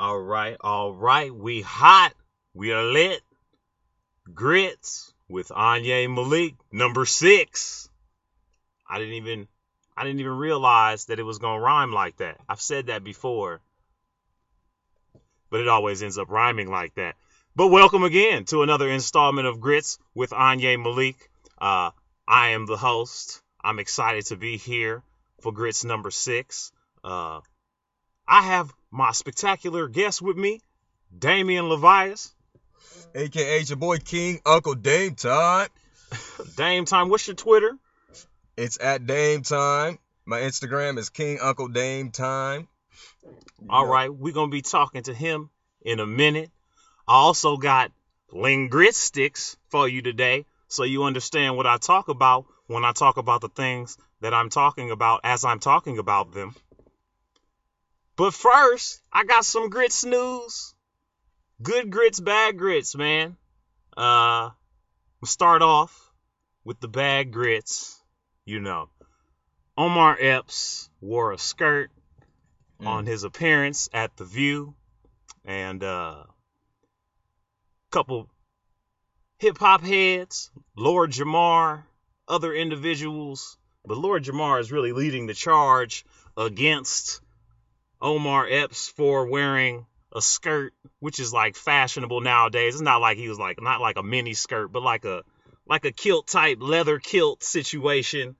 All right, all right. We hot. We are lit. Grits with Anya Malik, number six. I didn't even I didn't even realize that it was gonna rhyme like that. I've said that before. But it always ends up rhyming like that. But welcome again to another installment of Grits with Anya Malik. Uh, I am the host. I'm excited to be here for Grits number six. Uh, I have my spectacular guest with me, Damian Levias. AKA your boy King Uncle Dame Time. Dame Time, what's your Twitter? It's at Dame Time. My Instagram is King Uncle Dame Time. All right, we're gonna be talking to him in a minute. I also got linguistics for you today, so you understand what I talk about when I talk about the things that I'm talking about as I'm talking about them. But first, I got some grits news. Good grits, bad grits, man. Uh, start off with the bad grits. You know, Omar Epps wore a skirt Mm. on his appearance at the View, and uh, couple hip hop heads, Lord Jamar, other individuals, but Lord Jamar is really leading the charge against Omar Epps for wearing a skirt, which is like fashionable nowadays. It's not like he was like not like a mini skirt, but like a like a kilt type leather kilt situation.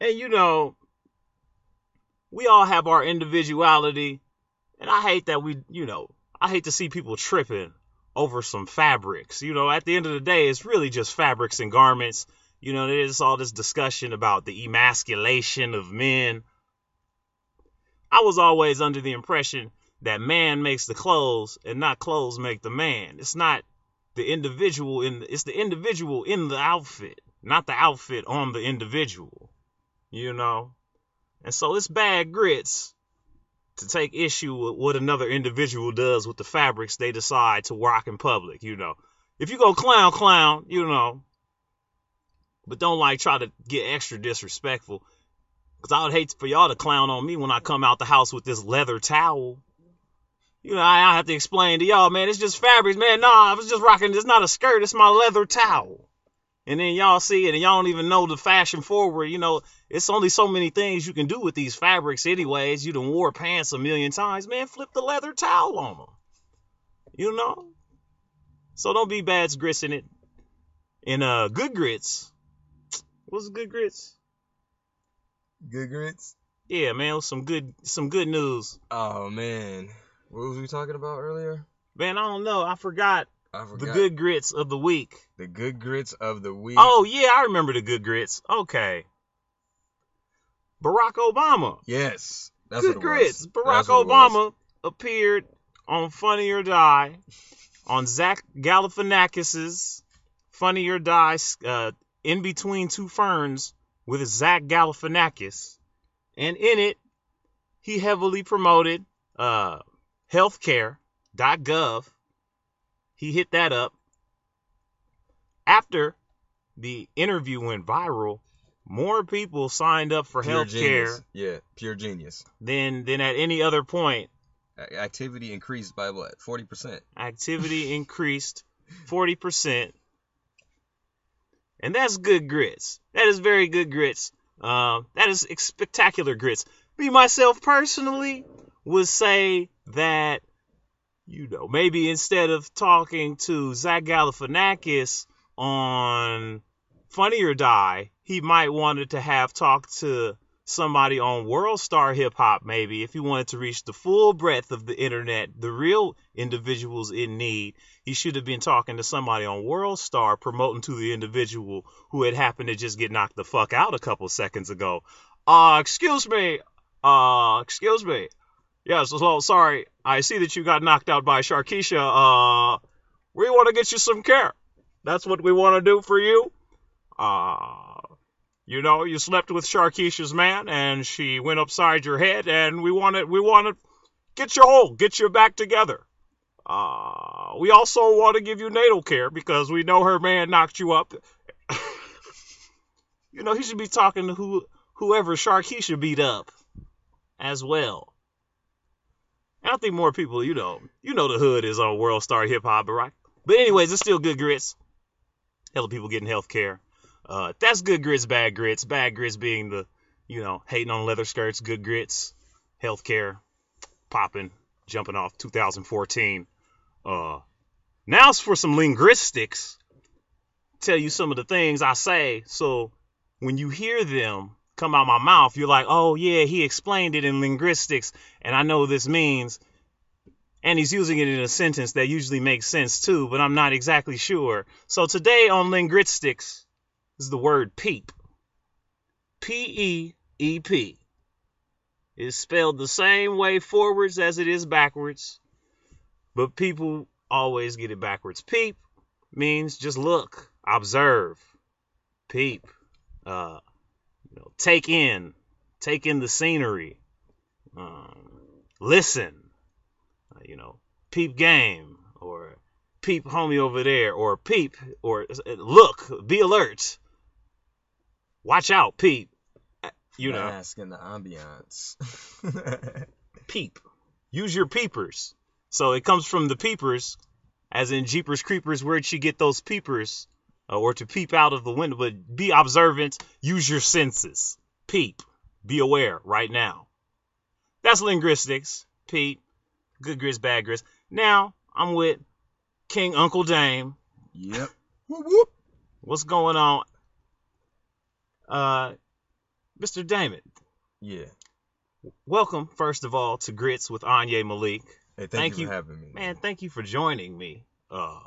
And you know, we all have our individuality, and I hate that we, you know, I hate to see people tripping over some fabrics. You know, at the end of the day, it's really just fabrics and garments. You know, there's all this discussion about the emasculation of men. I was always under the impression that man makes the clothes and not clothes make the man. It's not the individual in it's the individual in the outfit, not the outfit on the individual. You know? And so it's bad grits to take issue with what another individual does with the fabrics they decide to rock in public, you know. If you go clown clown, you know, but don't like try to get extra disrespectful. Cause I would hate for y'all to clown on me when I come out the house with this leather towel. You know, I, I have to explain to y'all, man, it's just fabrics, man. Nah, I was just rocking. It's not a skirt. It's my leather towel. And then y'all see it, and y'all don't even know the fashion forward. You know, it's only so many things you can do with these fabrics, anyways. You done wore pants a million times, man. Flip the leather towel on them. You know. So don't be bad grits in it. And uh, good grits. What's good grits? Good grits. Yeah, man, was some good some good news. Oh man. What was we talking about earlier? Man, I don't know. I forgot I the good grits of the week. the good grits of the week. Oh yeah, I remember the good grits. Okay. Barack Obama. yes. That's good what it grits. was. Barack That's what it was. Obama appeared on Funny or Die on Zach Galifianakis's Funny or Die uh, in between two ferns with Zach Galifianakis, and in it he heavily promoted uh, healthcare.gov. He hit that up. After the interview went viral, more people signed up for Pure healthcare genius. Yeah, pure genius. than than at any other point. Activity increased by what? Forty percent. Activity increased 40%. And that's good grits. That is very good grits. Um, that is spectacular grits. Me, myself, personally, would say that, you know, maybe instead of talking to Zach Galifianakis on Funny or Die, he might wanted to have talked to somebody on World Star Hip Hop, maybe, if he wanted to reach the full breadth of the internet, the real individuals in need. He should have been talking to somebody on World Star, promoting to the individual who had happened to just get knocked the fuck out a couple seconds ago. Uh, excuse me. Uh, excuse me. Yes, so sorry. I see that you got knocked out by Sharkeisha. Uh, we want to get you some care. That's what we want to do for you. Uh, you know, you slept with Sharkeisha's man, and she went upside your head, and we want to, we want to get you whole, get you back together. Uh, we also want to give you natal care because we know her man knocked you up. you know, he should be talking to who, whoever Sharkeisha beat up as well. I think more people, you know, you know the hood is on World Star Hip Hop, right? But anyways, it's still good grits. Hella people getting health care. Uh, that's good grits, bad grits. Bad grits being the, you know, hating on leather skirts, good grits, health care, popping, jumping off 2014. Uh, now for some linguistics. Tell you some of the things I say. So when you hear them come out my mouth, you're like, oh yeah, he explained it in linguistics, and I know this means. And he's using it in a sentence that usually makes sense too, but I'm not exactly sure. So today on linguistics is the word peep. P E E P. It's spelled the same way forwards as it is backwards, but people always get it backwards. Peep means just look, observe, peep, uh, you know, take in, take in the scenery, um, listen, uh, you know, peep game or peep homie over there or peep or uh, look, be alert, watch out, peep. Uh, You know, Mask in the ambiance. peep. Use your peepers. So it comes from the peepers, as in Jeepers Creepers. Where'd she get those peepers? Uh, or to peep out of the window, but be observant. Use your senses. Peep. Be aware right now. That's linguistics. Pete. Good grits, bad grits. Now I'm with King Uncle Dame. yep. Whoop whoop. What's going on? Uh, Mr. Damon, Yeah. welcome first of all to Grits with Anya Malik. Hey, thank, Thank you, you. for having me. Man, thank you for joining me. Uh,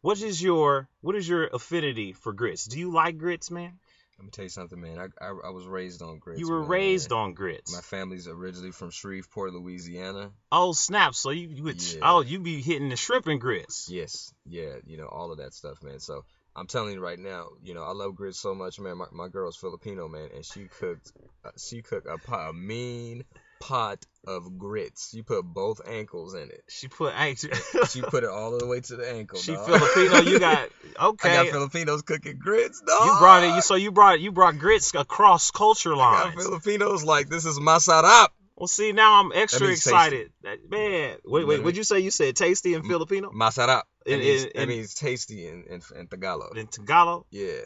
what is your what is your affinity for grits? Do you like grits, man? Let me tell you something, man. I, I, I was raised on grits. you were man. raised on grits. My family's originally from Shreveport, Louisiana. oh snap! So you, you would, Yeah. oh you be hitting the shrimp and grits. Yes, yeah, you know all of that stuff, man. So I'm telling you right now, you know I love grits so much, man. My, my girl's Filipino, man, and she cooked, uh, she cooked a, pot, a mean pot of grits. She put both ankles in it. She put hey, she, put it all the way to the ankle. she dawg. Filipino. You got okay. I got Filipinos cooking grits, dog. you brought it. You so you brought you brought grits across culture lines. Filipinos like this is masarap. Well, see now I'm extra tasty. excited. That- man, wait, wait. Mhm. What'd you say? You said tasty in Filipino Masarap. That In- means, in- that in- means tasty in, in, in Tagalog. in Tagalog. Yeah.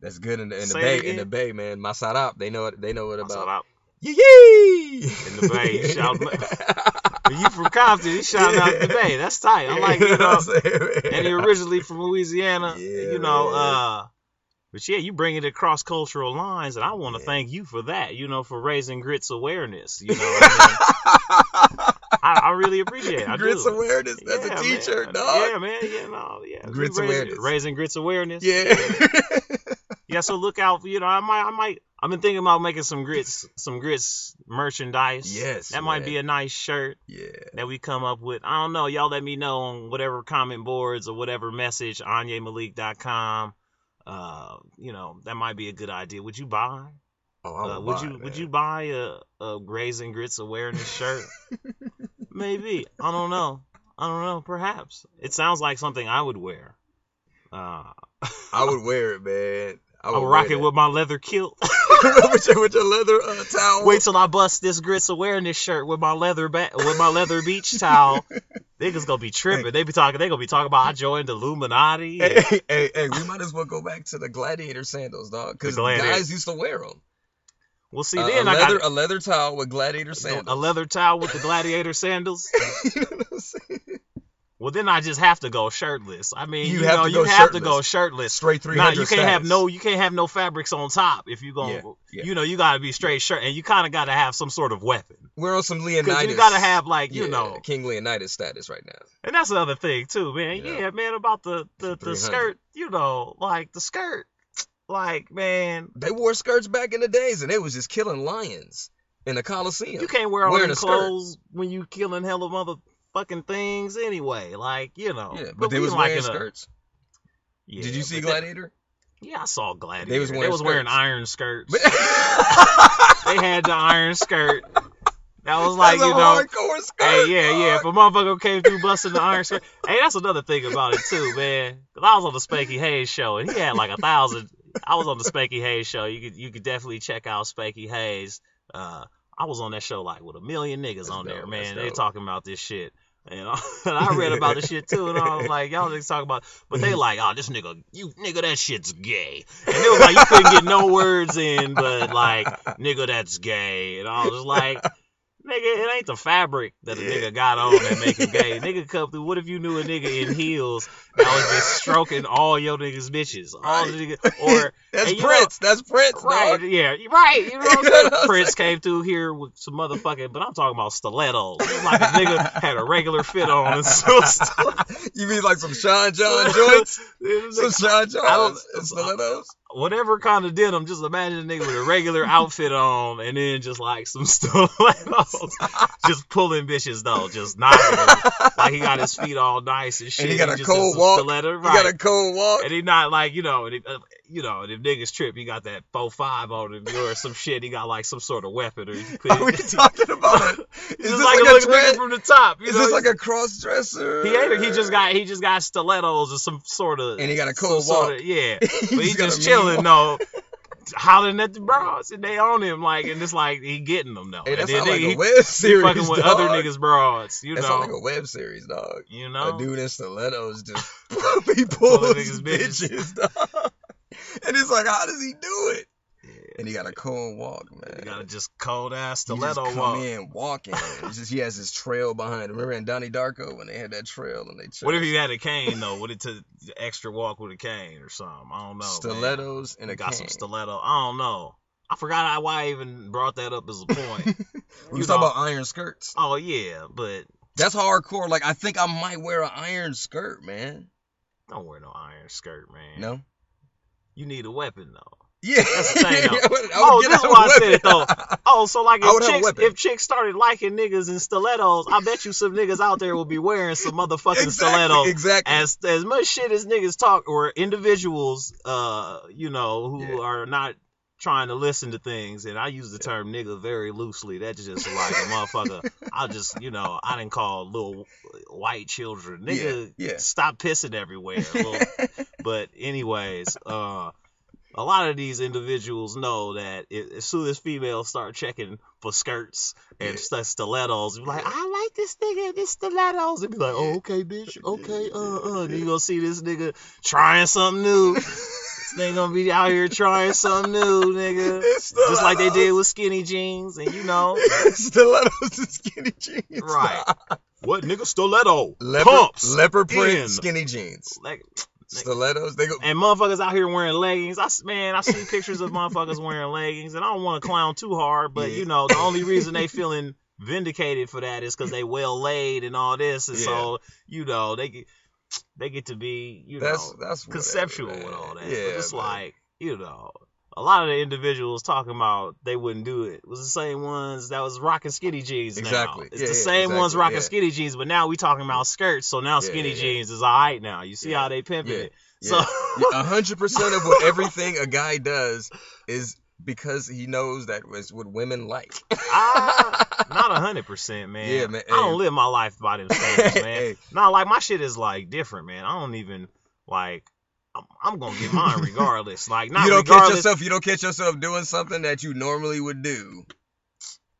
That's good in the in the bay in the bay, man. Masarap. They know it. They know it about. Masarap. Yee yee! In the bay, you from Compton? You shouting out the Bay. That's tight. I like you know. And he originally from Louisiana. Yeah, you know. man. uh But yeah, you bring it across cultural lines, and I want to Yeah. thank you for that. You know, for raising grits awareness. You know, what I, mean? I, I really appreciate it. I Grits do. awareness. That's Yeah, a T-shirt, man. dog. Yeah, man. Yeah, no, yeah. Grits raising, awareness. Raising grits awareness. Yeah. Yeah, so look out. You know, I might, I might. I've been thinking about making some grits, some grits merchandise. Yes, that might be a nice shirt yeah. that we come up with. I don't know. Y'all let me know on whatever comment boards or whatever message, AnyaMalik.com. Uh, you know, that might be a good idea. Would you buy? Oh, I Uh, would would buy you it, would you buy a, a Grazing Grits awareness shirt? Maybe. I don't know. I don't know. Perhaps. It sounds like something I would wear. Uh, I would wear it, man. I would would wear rock it with my leather kilt. with, your, with your leather uh, towel. Wait till I bust this grits awareness shirt with my leather ba- with my leather beach towel. Niggas gonna be tripping. They be talking. They gonna be talking about I joined the Illuminati. Hey, hey, hey, hey, we might as well go back to the gladiator sandals, dog. Because The guys used to wear them. We'll see, Uh, then a I leather, got a leather towel with gladiator sandals. a leather towel with the gladiator sandals. you know what I'm saying? Well, then I just have to go shirtless. I mean, You you, have know, to you go have to shirtless. go shirtless. Straight Nah, 300 you can't have no, you can't have no fabrics on top if you gonna, Yeah, yeah. you know, you gotta be straight shirt, and you kind of gotta have some sort of weapon, We're on some Leonidas. you gotta have like, you yeah, know, King Leonidas status right now. and that's another thing too, man. Yeah. Man, about the the, the skirt, you know, like the skirt, like man, They wore skirts back in the days, and they was just killing lions in the Coliseum. you can't wear all them a skirt. clothes when you killing hella motherfucking things anyway. Like, you know, Yeah, but, they we was like wearing in a- skirts. yeah, Did you see but Gladiator? yeah, I saw Gladiator. They was wearing wearing skirts. iron skirts. But- they had the iron skirt. That was like, you a know, skirt. hey, yeah, yeah. If a motherfucker came through busting the iron skirt, hey, that's another thing about it too, man. Cause I was on the Spanky Hayes show, and he had like a thousand. I was on the Spanky Hayes show. You could you could definitely check out Spanky Hayes. Uh, I was on that show like with a million niggas That's on there, man. They talking about this shit. And I, and I read about the shit too, and I was like, y'all niggas talking about, but they like, oh, this nigga, you nigga, that shit's gay. And they was like, you couldn't get no words in, but like, nigga, that's gay. And I was like, nigga, it ain't the fabric that a Yeah. nigga got on that make him gay. Nigga come through. What if you knew a nigga in heels that was just stroking all your niggas bitches, all the nigga, or That's you know- Prince. That's Prince, Right, dog. yeah, right. You know what I'm saying? Prince came through here with some motherfucking, but I'm talking about stilettos. Like a nigga had a regular fit on and stilettos. you mean like some Sean John joints? Some Sean John stilettos? Whatever kind of denim, just imagine a nigga with a regular outfit on and then just like some stilettos. just pulling bitches though, just knocking them. Like he got his feet all nice and shit. And he got a just cold walk. Stiletto, right. got a cold walk. and he not like you know, and he, uh, you know, if niggas trip, he got that four five on him or some shit. He got like some sort of weapon or he put Are we talking about it? Is this just like, like, a look from the top. You Is know? this like a cross dresser? he ain't, he just got he just got stilettos or some sort of And he got a cold sort of- yeah. He's But he just chilling though, hollering at the bras and they on him like and it's like he getting them though. Hey, that and then like nigga, a web he series, fucking with dog. other niggas bras. You That know, sound like a web series, dog. you know. A dude in stilettos just he pulls Pulling niggas' bitches, dog. And it's like, how does he do it? And he got a cold walk, man. He got a just cold ass stiletto He just come walk. in walking. It's just he has his trail behind him. Remember in Donnie Darko when they had that trail and they What if he had a cane though? Would it to extra walk with a cane or something? I don't know. man. stilettos and a got cane. some stiletto. I don't know. I forgot why I even brought that up as a point. we You was talking about iron skirts. oh yeah, but That's hardcore. Like I think I might wear an iron skirt, man. don't wear no iron skirt, man. No. You need a weapon though. Yeah. That's the thing, though. I would- I would Oh, this is why I said it, weapon. Oh, so like if chicks if chicks started liking niggas in stilettos, I bet you some niggas out there will be wearing some motherfucking exactly, stilettos. Exactly. As as much shit as niggas talk or individuals, uh, you know, who Yeah. are not trying to listen to things, and I use the term nigga very loosely. That's just like a motherfucker. I just, you know, I didn't call little white children nigga. Yeah, yeah. Stop pissing everywhere. Little, but anyways, uh, a lot of these individuals know that i as soon as females start checking for skirts and Yeah. st- stilettos, be like, I like this nigga, this stilettos. And be like, oh, okay, bitch, okay, uh, uh. Then you gonna see this nigga trying something new. this nigga gonna be out here trying something new, nigga. Just like they did with skinny jeans, and you know, stilettos and skinny jeans. Right. what nigga stiletto Leopard, pumps, leopard print in. skinny jeans. like Stilettos. They go. and motherfuckers out here wearing leggings. I man, I see pictures of motherfuckers wearing leggings, and I don't want to clown too hard, but Yeah. you know, the only reason they feeling vindicated for that is because they well laid and all this, and so you know they get they get to be you That's know that's whatever, conceptual man. with all that. Yeah, but it's man. like you know. A lot of the individuals talking about they wouldn't do it was the same ones that was rocking skinny jeans. Now. Exactly. It's Yeah, the same ones exactly, rocking yeah. skinny jeans, but now we talking about skirts. So now Yeah, skinny jeans is all right now. You see how they pimping it. So a hundred percent of what everything a guy does is because he knows that was what women like. Ah, not a hundred percent, man. Yeah, man, I don't live my life by them standards, man. Hey. No, like my shit is like different, man. I don't even like. I'm, I'm gonna get mine regardless. Like not you don't catch yourself. You don't catch yourself doing something that you normally would do.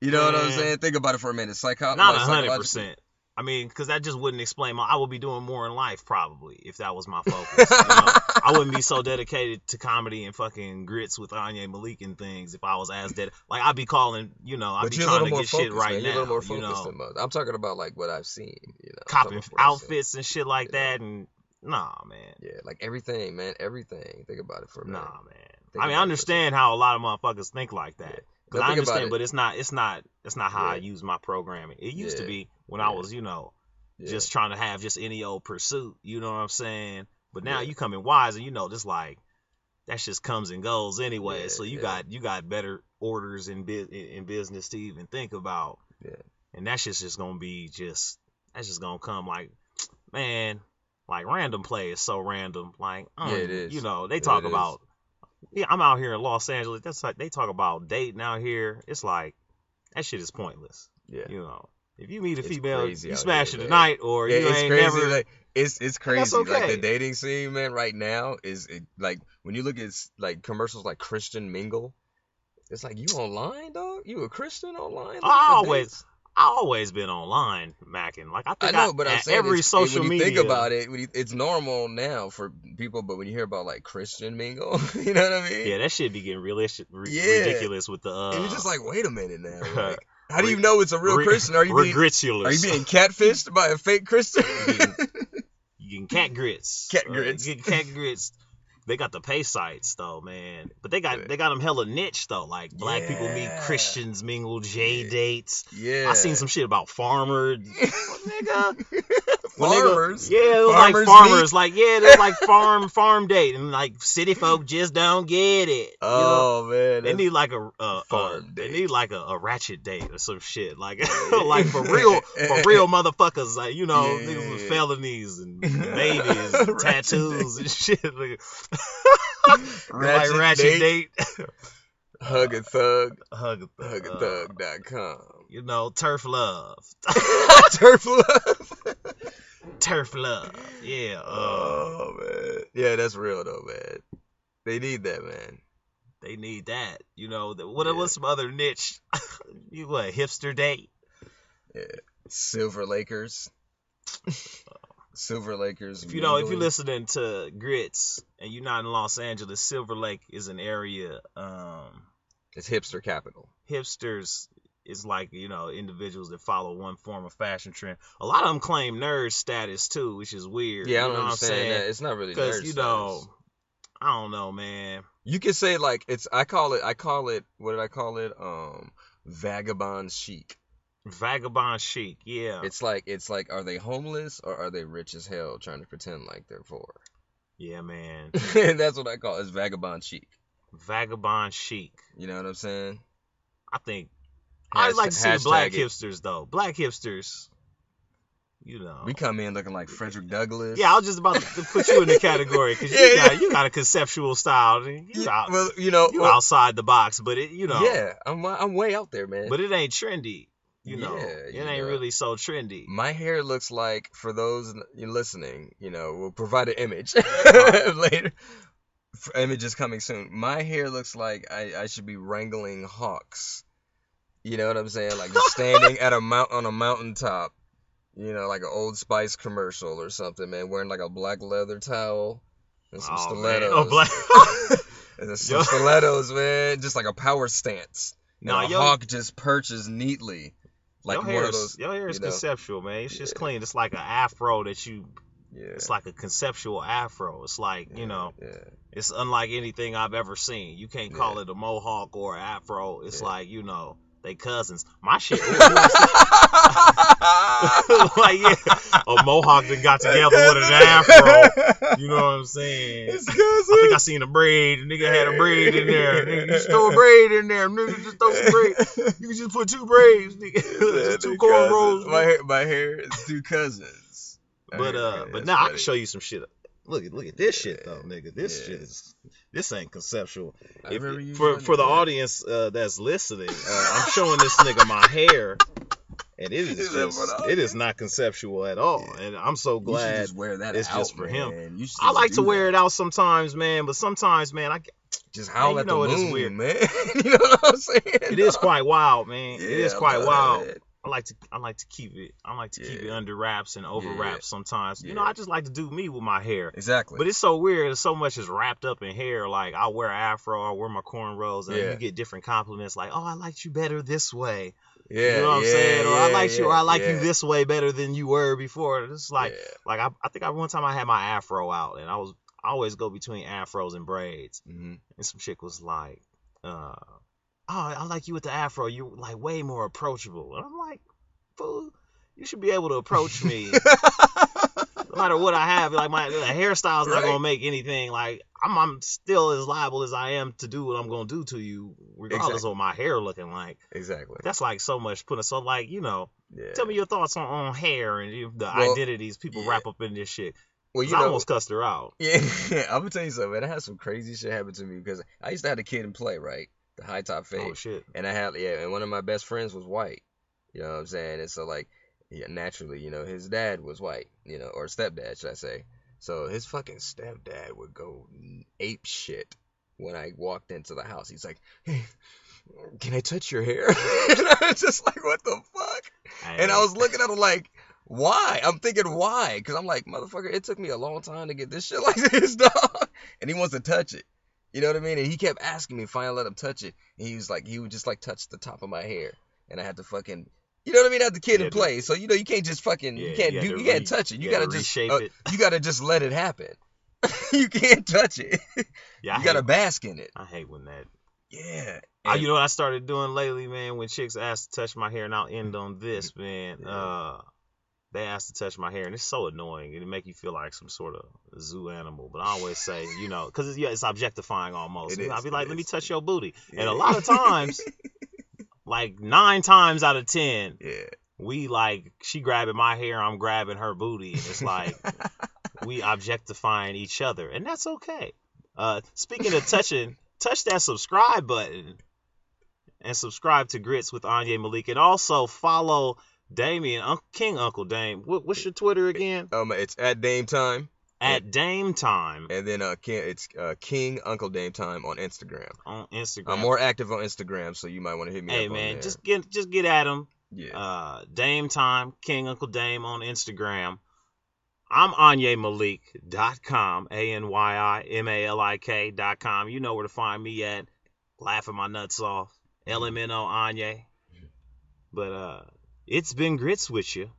You know what I'm saying? Think about it for a minute. Psycho- not hundred percent. I mean, because that just wouldn't explain my. I would be doing more in life probably if that was my focus. you know? I wouldn't be so dedicated to comedy and fucking grits with Anya Malik and things if I was as dead. Like I'd be calling, you know, I'd But be trying to get focused, shit right man. now. You're a little more you know, than most. I'm talking about like what I've seen. You know, copping from what I've seen. outfits and shit like Yeah. that, and nah, man. Yeah, like everything, man. Everything. Think about it for a minute. Nah, man. Think I mean, I understand how a lot of motherfuckers think like that. Yeah. Cause I understand, it. but it's not, it's not, it's not how I use my programming. It used to be when I was, you know, Yeah. just trying to have just any old pursuit. You know what I'm saying? But now Yeah. you in wise, and you know, just like that just comes and goes anyway. Yeah, so you yeah. got you got better orders in bu- in in business to even think about. Yeah. And that shit's just gonna be just that's just gonna come like, man, like random play is so random. Like, don't Yeah, um, it is. You know, they talk it is. about. Yeah, I'm out here in Los Angeles. That's like they talk about dating out here. It's like that shit is pointless. Yeah. You know, if you meet a It's female, you smash here, it tonight, or Yeah, you it's ain't crazy. never. Like it's it's crazy. that's Like the dating scene, man, right now is it, like when you look at like commercials like Christian Mingle, It's like you online, dog. You a Christian online? I always-? I always been online macking. Like I I think know, but I'm saying every social when you media. think about it, when you, it's normal now for people, but when you hear about like Christian mingle, you know what I mean? Yeah, that shit be getting really ri- Yeah. ridiculous with the. Uh, and you're just like, wait a minute now. Like, how do you know it's a real re- Christian? Are you being are you being catfished by a fake Christian? You getting cat grits. Cat Uh, grits. getting cat grits. They got the pay sites though, man. But they got Yeah. they got them hella niche though. Like black people meet Christians, mingle J Yeah. dates. yeah. I seen some shit about farmer nigga. When farmers. yeah, it was Farmers like farmers. Like yeah, they're like farm farm date, and like city folk just don't get it. you know? Oh man, They need like a, a, Farm a they need like a, a ratchet date or some shit like like for real for real motherfuckers like you know Yeah, niggas with felonies and babies and tattoos and shit like, Ratchet like ratchet date. date, hug a thug, hug a thug, uh, hugathug.com. you know turf love Turf love. Turf love yeah uh, Oh man, yeah, that's real though, man. They need that, man. they need that you know the- what Yeah. what's some other niche you what hipster date Yeah. Silver Lakers. Silver Lakers. If you know, if you're listening to Grits and you're not in Los Angeles, Silver Lake is an area. Um, it's hipster capital. hipsters is like you know individuals that follow one form of fashion trend. A lot of them claim nerd status too, which is weird. Yeah, I you don't know understand what I'm that. saying? It's not really Because you status. know, I don't know, man. You could say like it's. I call it. I call it. What did I call it? Um, vagabond chic. Vagabond chic, yeah, It's like it's like are they homeless or are they rich as hell trying to pretend like they're poor? yeah, man. That's what I call it. It's vagabond chic. Vagabond chic. You know what I'm saying? I think I'd like to see the black it. hipsters though. Black hipsters, you know. We come in looking like Frederick Douglass. Yeah, I was just about to put you in the category because you Yeah, got you got a conceptual style. You, Yeah, out, well, you know, you well, outside the box, but it you know, yeah, I'm I'm way out there, man. but it ain't trendy. You know, Yeah, it you ain't know. really so trendy. my hair looks like for those n- you listening, you know, we'll provide an image uh-huh. later. F- Image coming soon. My hair looks like I, I should be wrangling hawks. You know what I'm saying? Like just standing at a mount on a mountaintop. You know, like an Old Spice commercial or something, man. Wearing like a black leather towel and some Oh, man. stilettos. Oh, black. and some Yo. stilettos, man. Just like a power stance. And a yo- hawk just perches neatly. Like your hair those. your hair is you know. conceptual, man. It's just Yeah. clean. It's like an afro that you. Yeah. It's like a conceptual afro. It's like you know, Yeah. it's unlike anything I've ever seen. You can't call Yeah. it a mohawk or an afro. It's Yeah. like you know, they cousins. My shit. like yeah, a mohawk that got together with an afro. You know what I'm saying? It's I think I seen a braid. The nigga had a braid in there. Nigga, just throw a braid in there. Nigga, just throw some braid. You can just put two braids, nigga. just two cornrows. My hair, my hair is two cousins. But uh, but now I can show you some shit. Look at look at this shit though, nigga. This Yeah. shit is this ain't conceptual. If- you for for the that. audience uh, that's listening, uh, I'm showing this nigga my hair, and it is just, it is not conceptual at all. Yeah. And I'm so You glad. just wear that it's out, just for him. man. You should I like to wear that. it out sometimes, man. But sometimes, man, I Just howl you at know the it is moon, weird. man. you know what I'm saying? it is quite wild, man. it is Yeah, quite wild. that. I like to I like to keep it I like to keep it under wraps and over Yeah. wraps sometimes. You know, I just like to do me with my hair. Exactly. But it's so weird. So much is wrapped up in hair. Like I wear afro, I wear my cornrows, and Yeah. you get different compliments. Like, oh, I liked you better this way. yeah, you know what I'm yeah, saying? Or I yeah, liked you, or I like you this way better than you were before. It's like, Yeah. like I, I think I one time I had my afro out, and I was I always go between afros and braids, Mhm. and some chick was like, uh, oh, I like you with the afro. You're like way more approachable, and I'm like, fool, you should be able to approach me. no matter what I have, like my hairstyle's not gonna make anything. Like I'm, I'm still as liable as I am to do what I'm gonna do to you, regardless Exactly. of what my hair looking like. exactly. That's like so much putting. So like you know, Yeah. tell me your thoughts on, on hair and you, the Well, identities people yeah. wrap up in this shit. Well, you I almost cussed her out. Yeah, I'm gonna tell you something, man. I had some crazy shit happen to me because I used to have a Kid 'n Play, right? The high top fade. Oh shit. And I had yeah, and one of my best friends was white. You know what I'm saying? And so like yeah, naturally, you know, his dad was white, you know, or stepdad, should I say. So his fucking stepdad would go ape shit when I walked into the house. He's like, Hey, can I touch your hair? and I was just like, what the fuck? And I was looking at him like, why? I'm thinking why? Because I'm like, motherfucker, it took me a long time to get this shit like this, dog. And he wants to touch it. You know what I mean? And he kept asking me, finally let him touch it. And he was like, he would just like touch the top of my hair. And I had to fucking, you know what I mean? I had the kid Yeah, in play. So, you know, you can't just fucking, you can't you do, you can't re- touch it. You, you gotta to just, uh, you gotta just let it happen. you can't touch it. yeah, I you gotta bask in it. I hate when that. Yeah. I, you know what I started doing lately, man? When chicks ask to touch my hair, and I'll end on this, man. Yeah. Uh, they ask to touch my hair, and it's so annoying. And it make you feel like some sort of zoo animal. But I always say, you know, because it's, yeah, it's objectifying almost. It I'll be like, let me touch your booty. And a lot of times, like nine times out of ten, yeah. we like she grabbing my hair, I'm grabbing her booty, and it's like we objectifying each other, and that's okay. Uh, speaking of touching, touch that subscribe button and subscribe to Grits with Anya Malik, and also follow Damien, Uncle King Uncle Dame. What, what's your Twitter again? um, it's at Dame Time. At Dame Time And then uh, King, it's uh, King Uncle Dame Time on Instagram. on Instagram. I'm more active on Instagram, so you might want to hit me hey up on man, just get just get at him. yeah. Uh, Dame Time, King Uncle Dame on Instagram. I'm AnyaMalik.com, A N Y I M A L I K.com. You know where to find me at. Laughing my nuts off. LMNO Anya. But uh, it's been grits with you.